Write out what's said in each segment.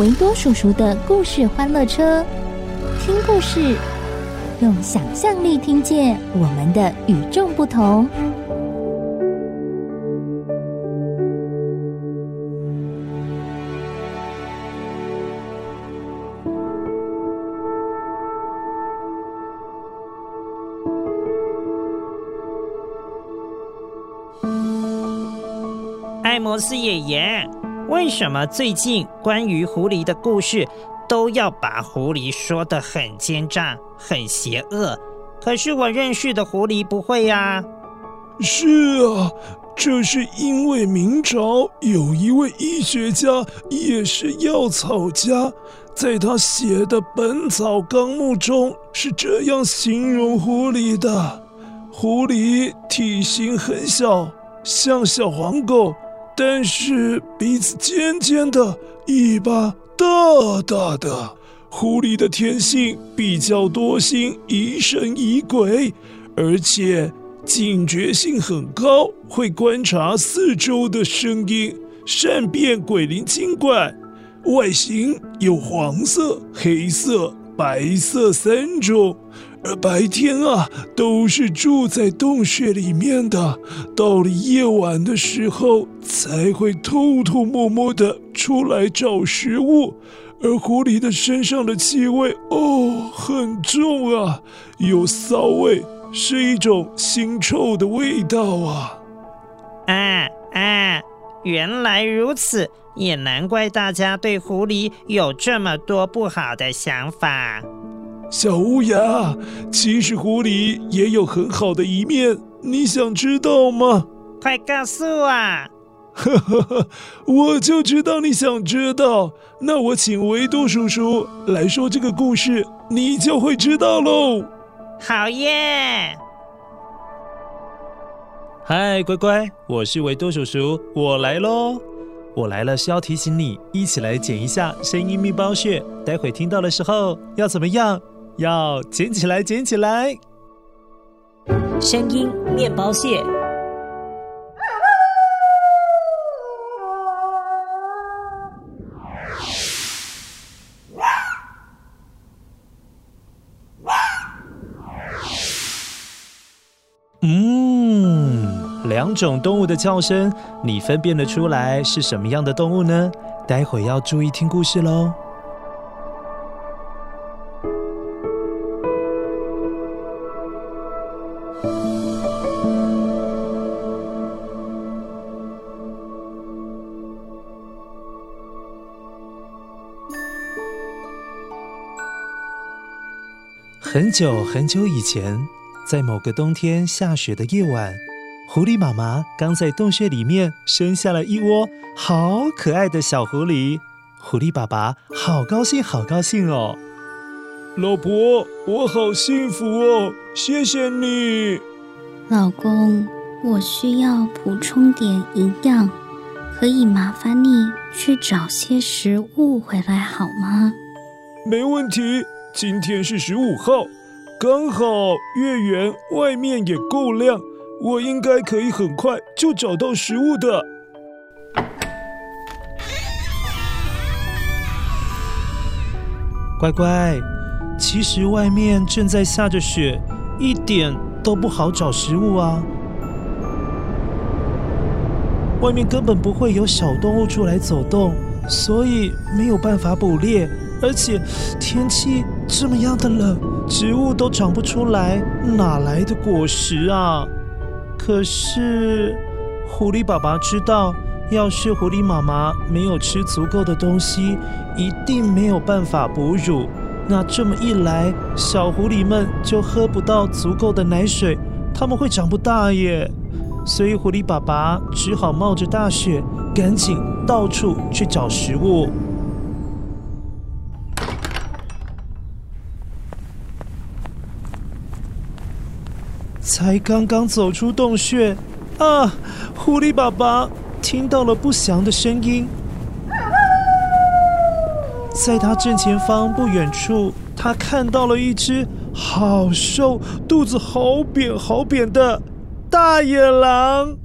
维多叔叔的故事欢乐车，听故事，用想象力听见我们的与众不同。爱摩斯爷爷，为什么最近关于狐狸的故事都要把狐狸说得很奸诈、很邪恶？可是我认识的狐狸不会呀。是啊，这是因为明朝有一位医学家，也是药草家，在他写的《本草纲目》中是这样形容狐狸的：狐狸体型很小，像小黄狗。但是鼻子尖尖的，尾巴大大的。狐狸的天性比较多心，疑神疑鬼，而且警觉性很高，会观察四周的声音，善辨鬼灵精怪。外形有黄色、黑色、白色三种。而白天啊，都是住在洞穴里面的，到了夜晚的时候，才会偷偷摸摸的出来找食物。而狐狸的身上的气味哦，很重啊，有骚味，是一种腥臭的味道啊。啊啊，原来如此，也难怪大家对狐狸有这么多不好的想法。小乌鸦，其实狐狸也有很好的一面，你想知道吗？快告诉我！呵呵呵，我就知道你想知道。那我请维多叔叔来说这个故事，你就会知道喽。好耶！嗨，乖乖，我是维多叔叔，我来喽。我来了是要提醒你，一起来捡一下声音面包屑，待会听到的时候要怎么样？要捡起来，捡起来！声音面包屑。嗯，两种动物的叫声，你分辨得出来是什么样的动物呢？待会要注意听故事喽。很久很久以前，在某个冬天下雪的夜晚，狐狸妈妈刚在洞穴里面生下了一窝好可爱的小狐狸。狐狸爸爸好高兴，好高兴哦！老婆，我好幸福哦，谢谢你。老公，我需要补充点营养，可以麻烦你去找些食物回来好吗？没问题。今天是十五号，刚好月圆，外面也够亮，我应该可以很快就找到食物的。乖乖，其实外面正在下着雪，一点都不好找食物啊。外面根本不会有小动物出来走动，所以没有办法捕猎，而且天气这么样的冷，植物都长不出来，哪来的果实啊？可是狐狸爸爸知道，要是狐狸妈妈没有吃足够的东西，一定没有办法哺乳。那这么一来，小狐狸们就喝不到足够的奶水，它们会长不大耶。所以狐狸爸爸只好冒着大雪，赶紧到处去找食物。才刚刚走出洞穴，啊！狐狸爸爸听到了不祥的声音。在他正前方不远处，他看到了一只好瘦、肚子好扁、好扁的大野狼。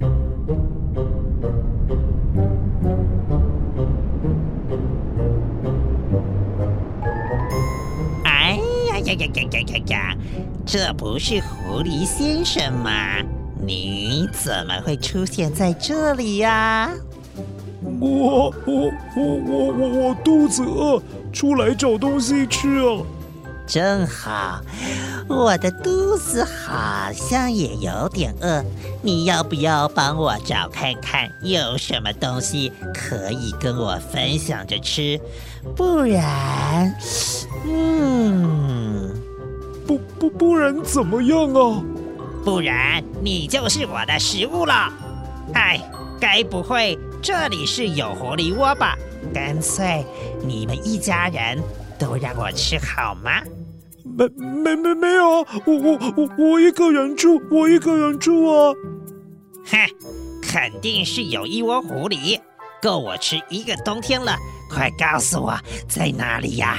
哎呀呀呀呀呀呀呀！这不是狐狸先生吗？你怎么会出现在这里呀？我我我我我我肚子饿，出来找东西吃啊！正好，我的肚子好像也有点饿，你要不要帮我找看看有什么东西可以跟我分享着吃？不然，嗯，不不不然怎么样啊？不然你就是我的食物了。哎，该不会……这里是有狐狸窝吧？干脆你们一家人都让我吃好吗？没没没没有，我我我我一个人住，我一个人住啊！哼，肯定是有一窝狐狸，够我吃一个冬天了。快告诉我在哪里呀？啊，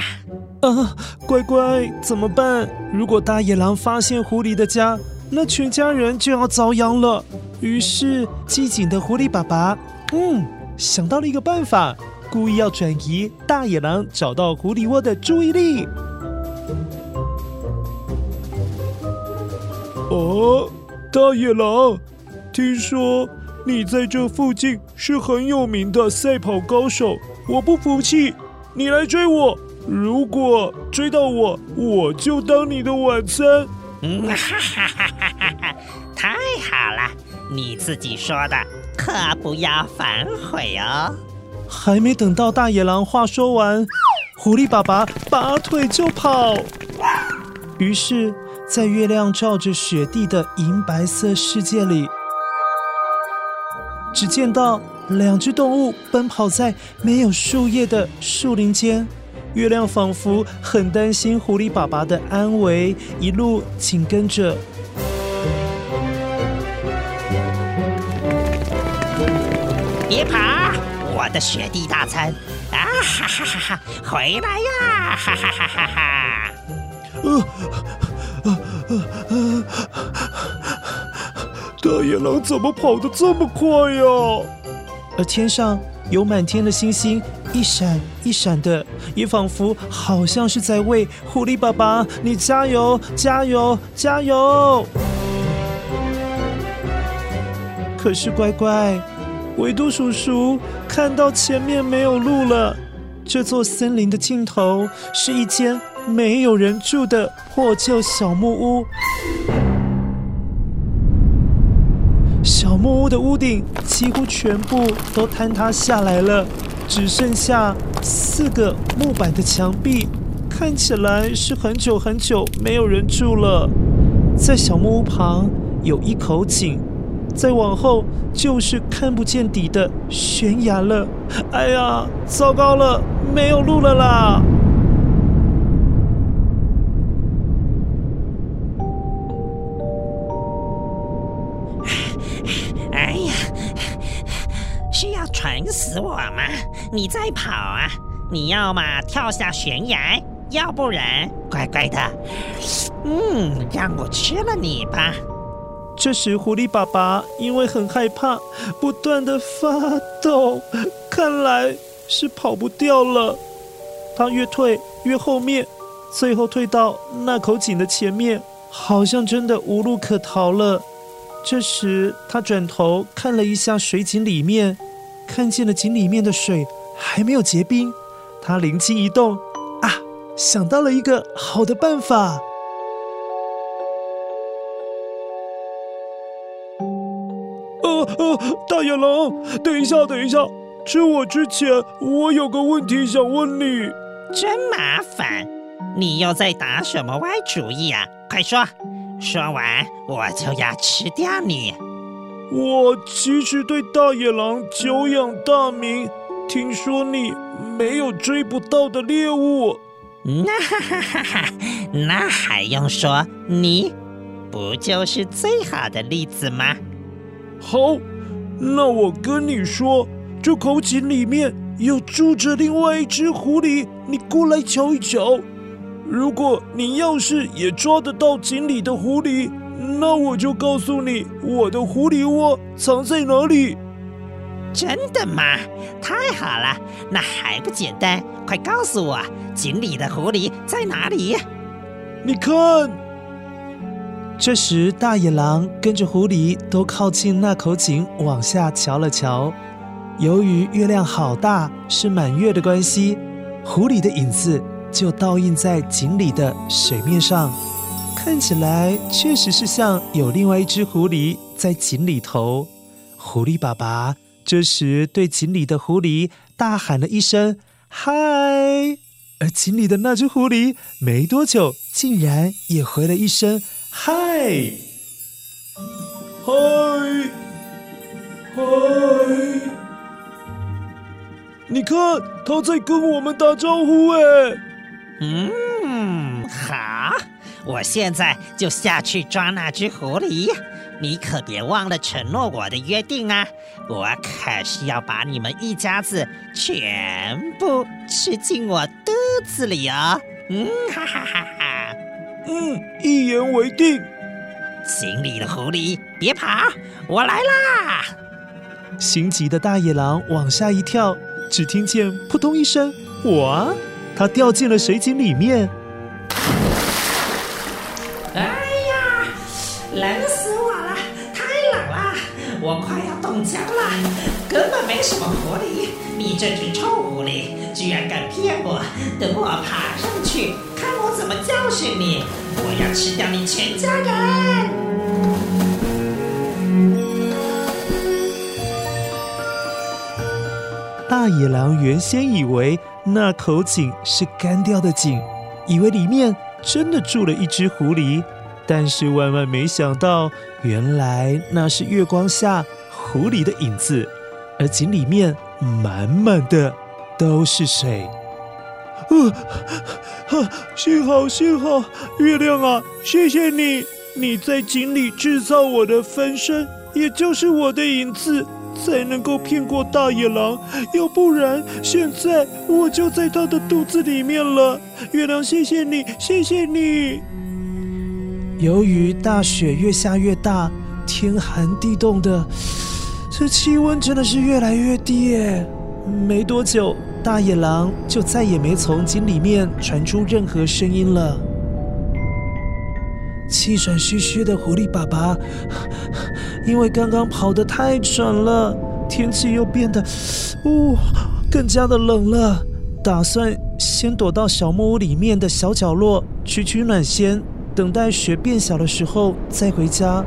啊乖乖，怎么办？如果大野狼发现狐狸的家，那全家人就要遭殃了。于是机警的狐狸爸爸。嗯，想到了一个办法，故意要转移大野狼找到狐狸窝的注意力。哦，大野狼，听说你在这附近是很有名的赛跑高手，我不服气，你来追我，如果追到我，我就当你的晚餐。嗯，哈哈哈哈哈，太好了，你自己说的。可不要反悔哦！还没等到大野狼话说完，狐狸爸爸拔腿就跑。于是，在月亮照着雪地的银白色世界里，只见到两只动物奔跑在没有树叶的树林间。月亮仿佛很担心狐狸爸爸的安危，一路紧跟着。别跑！我的雪地大餐啊！哈哈哈哈！回来呀！哈哈哈哈哈！呃呃呃呃，大野狼怎么跑得这么快呀？而天上有满天的星星，一闪一闪的，也仿佛好像是在为狐狸爸爸你加油加油加油！可是乖乖。维多叔叔看到前面没有路了，这座森林的尽头是一间没有人住的破旧小木屋。小木屋的屋顶几乎全部都坍塌下来了，只剩下四个木板的墙壁，看起来是很久很久没有人住了。在小木屋旁有一口井。再往后就是看不见底的悬崖了。哎呀，糟糕了，没有路了啦！死我吗？你在跑啊！你要么跳下悬崖，要不然乖乖的，嗯，让我吃了你吧。这时，狐狸爸爸因为很害怕，不断的发抖，看来是跑不掉了。他越退越后面，最后退到那口井的前面，好像真的无路可逃了。这时，他转头看了一下水井里面，看见了井里面的水还没有结冰。他灵机一动，啊，想到了一个好的办法。呃呃，大野狼，等一下，等一下，吃我之前，我有个问题想问你。真麻烦，你又在打什么歪主意啊？快说，说完我就要吃掉你。我其实对大野狼久仰大名，听说你没有追不到的猎物。那哈哈哈哈，那还用说？你不就是最好的例子吗？好，那我跟你说，这口井里面有住着另外一只狐狸，你过来瞧一瞧。如果你要是也抓得到井里的狐狸，那我就告诉你，我的狐狸窝藏在哪里。真的吗？太好了，那还不简单？快告诉我，井里的狐狸在哪里？你看，这时大野狼跟着狐狸都靠近那口井，往下瞧了瞧。由于月亮好大，是满月的关系，狐狸的影子就倒映在井里的水面上。看起来确实是像有另外一只狐狸在井里头。狐狸爸爸这时对井里的狐狸大喊了一声“嗨”，而井里的那只狐狸没多久竟然也回了一声“嗨，嗨，嗨”。你看，他在跟我们打招呼哎。嗯，好。我现在就下去抓那只狐狸，你可别忘了承诺我的约定啊！我可是要把你们一家子全部吃进我肚子里哦！嗯，哈哈哈哈！嗯，一言为定。井里的狐狸，别跑，我来啦！心急的大野狼往下一跳，只听见扑通一声，哇！它掉进了水井里面。哎呀冷死我了，太冷了，我快要冻僵了，根本没什么狐狸，你这只臭狐狸，居然敢骗我！等我爬上去，看我怎么教训你！我要吃掉你全家人！大野狼原先以为那口井是干掉的井，以为里面真的住了一只狐狸。但是万万没想到，原来那是月光下狐狸的影子，而井里面满满的都是水。呃，哈，幸好幸好，月亮啊，谢谢你，你在井里制造我的分身，也就是我的影子，才能够骗过大野狼，要不然现在我就在他的肚子里面了。月亮，谢谢你，谢谢你。由于大雪越下越大，天寒地冻的，这气温真的是越来越低耶。没多久，大野狼就再也没从井里面传出任何声音了。气喘吁吁的狐狸爸爸，因为刚刚跑得太喘了，天气又变得，呜、哦，更加的冷了，打算先躲到小木屋里面的小角落取取暖先。等待雪变小的时候再回家。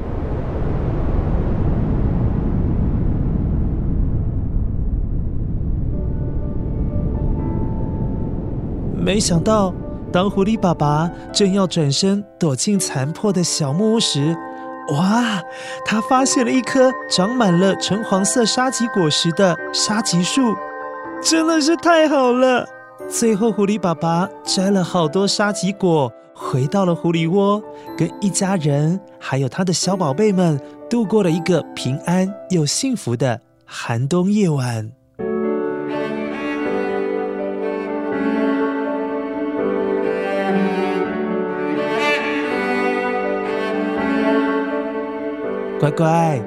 没想到，当狐狸爸爸正要转身躲进残破的小木屋时，哇！他发现了一棵长满了橙黄色沙棘果实的沙棘树，真的是太好了。最后，狐狸爸爸摘了好多沙棘果。回到了狐狸窝，跟一家人还有他的小宝贝们度过了一个平安又幸福的寒冬夜晚。乖乖，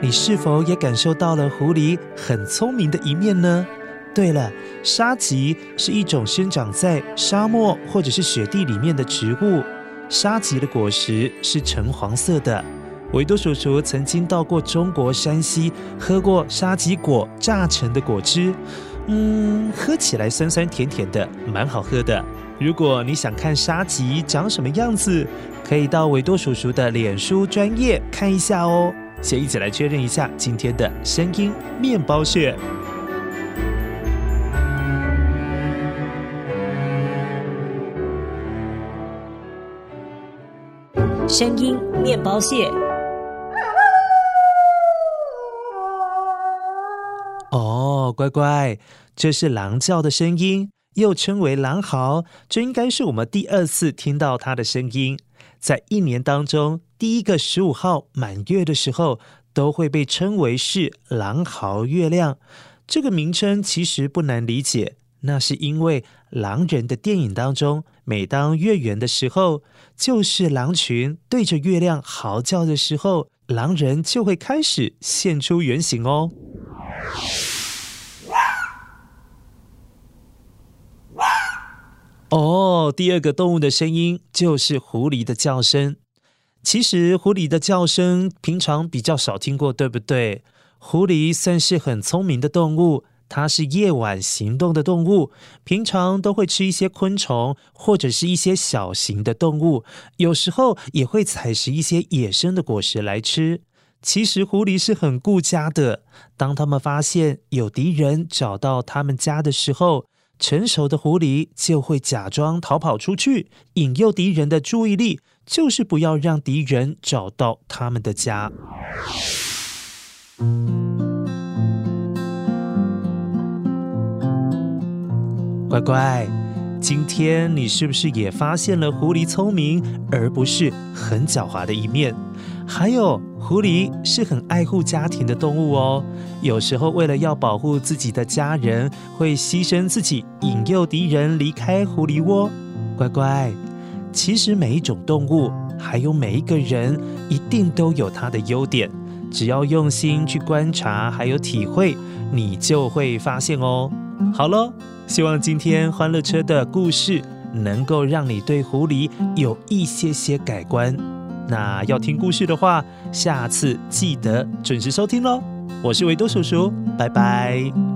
你是否也感受到了狐狸很聪明的一面呢？对了，沙棘是一种生长在沙漠或者是雪地里面的植物。沙棘的果实是橙黄色的。维多叔叔曾经到过中国山西，喝过沙棘果榨成的果汁。嗯，喝起来酸酸甜甜的，蛮好喝的。如果你想看沙棘长什么样子，可以到维多叔叔的脸书专业看一下哦。先一起来确认一下今天的声音面包屑。声音面包屑。哦，乖乖，这是狼叫的声音。又称为狼嚎，这应该是我们第二次听到它的声音。在一年当中，第一个十五号满月的时候，都会被称为是狼嚎月亮。这个名称其实不难理解，那是因为狼人的电影当中，每当月圆的时候，就是狼群对着月亮嚎叫的时候，狼人就会开始现出原形哦。哦，第二个动物的声音就是狐狸的叫声。其实狐狸的叫声平常比较少听过，对不对？狐狸算是很聪明的动物，它是夜晚行动的动物，平常都会吃一些昆虫或者是一些小型的动物，有时候也会采食一些野生的果实来吃。其实狐狸是很顾家的，当他们发现有敌人找到他们家的时候，成熟的狐狸就会假装逃跑出去，引诱敌人的注意力，就是不要让敌人找到他们的家。乖乖，今天你是不是也发现了狐狸聪明而不是很狡猾的一面？还有，狐狸是很爱护家庭的动物哦。有时候为了要保护自己的家人，会牺牲自己，引诱敌人离开狐狸窝。乖乖，其实每一种动物，还有每一个人，一定都有它的优点。只要用心去观察，还有体会，你就会发现哦。好喽，希望今天欢乐车的故事能够让你对狐狸有一些些改观。那要听故事的话，下次记得准时收听喽。我是维多叔叔，拜拜。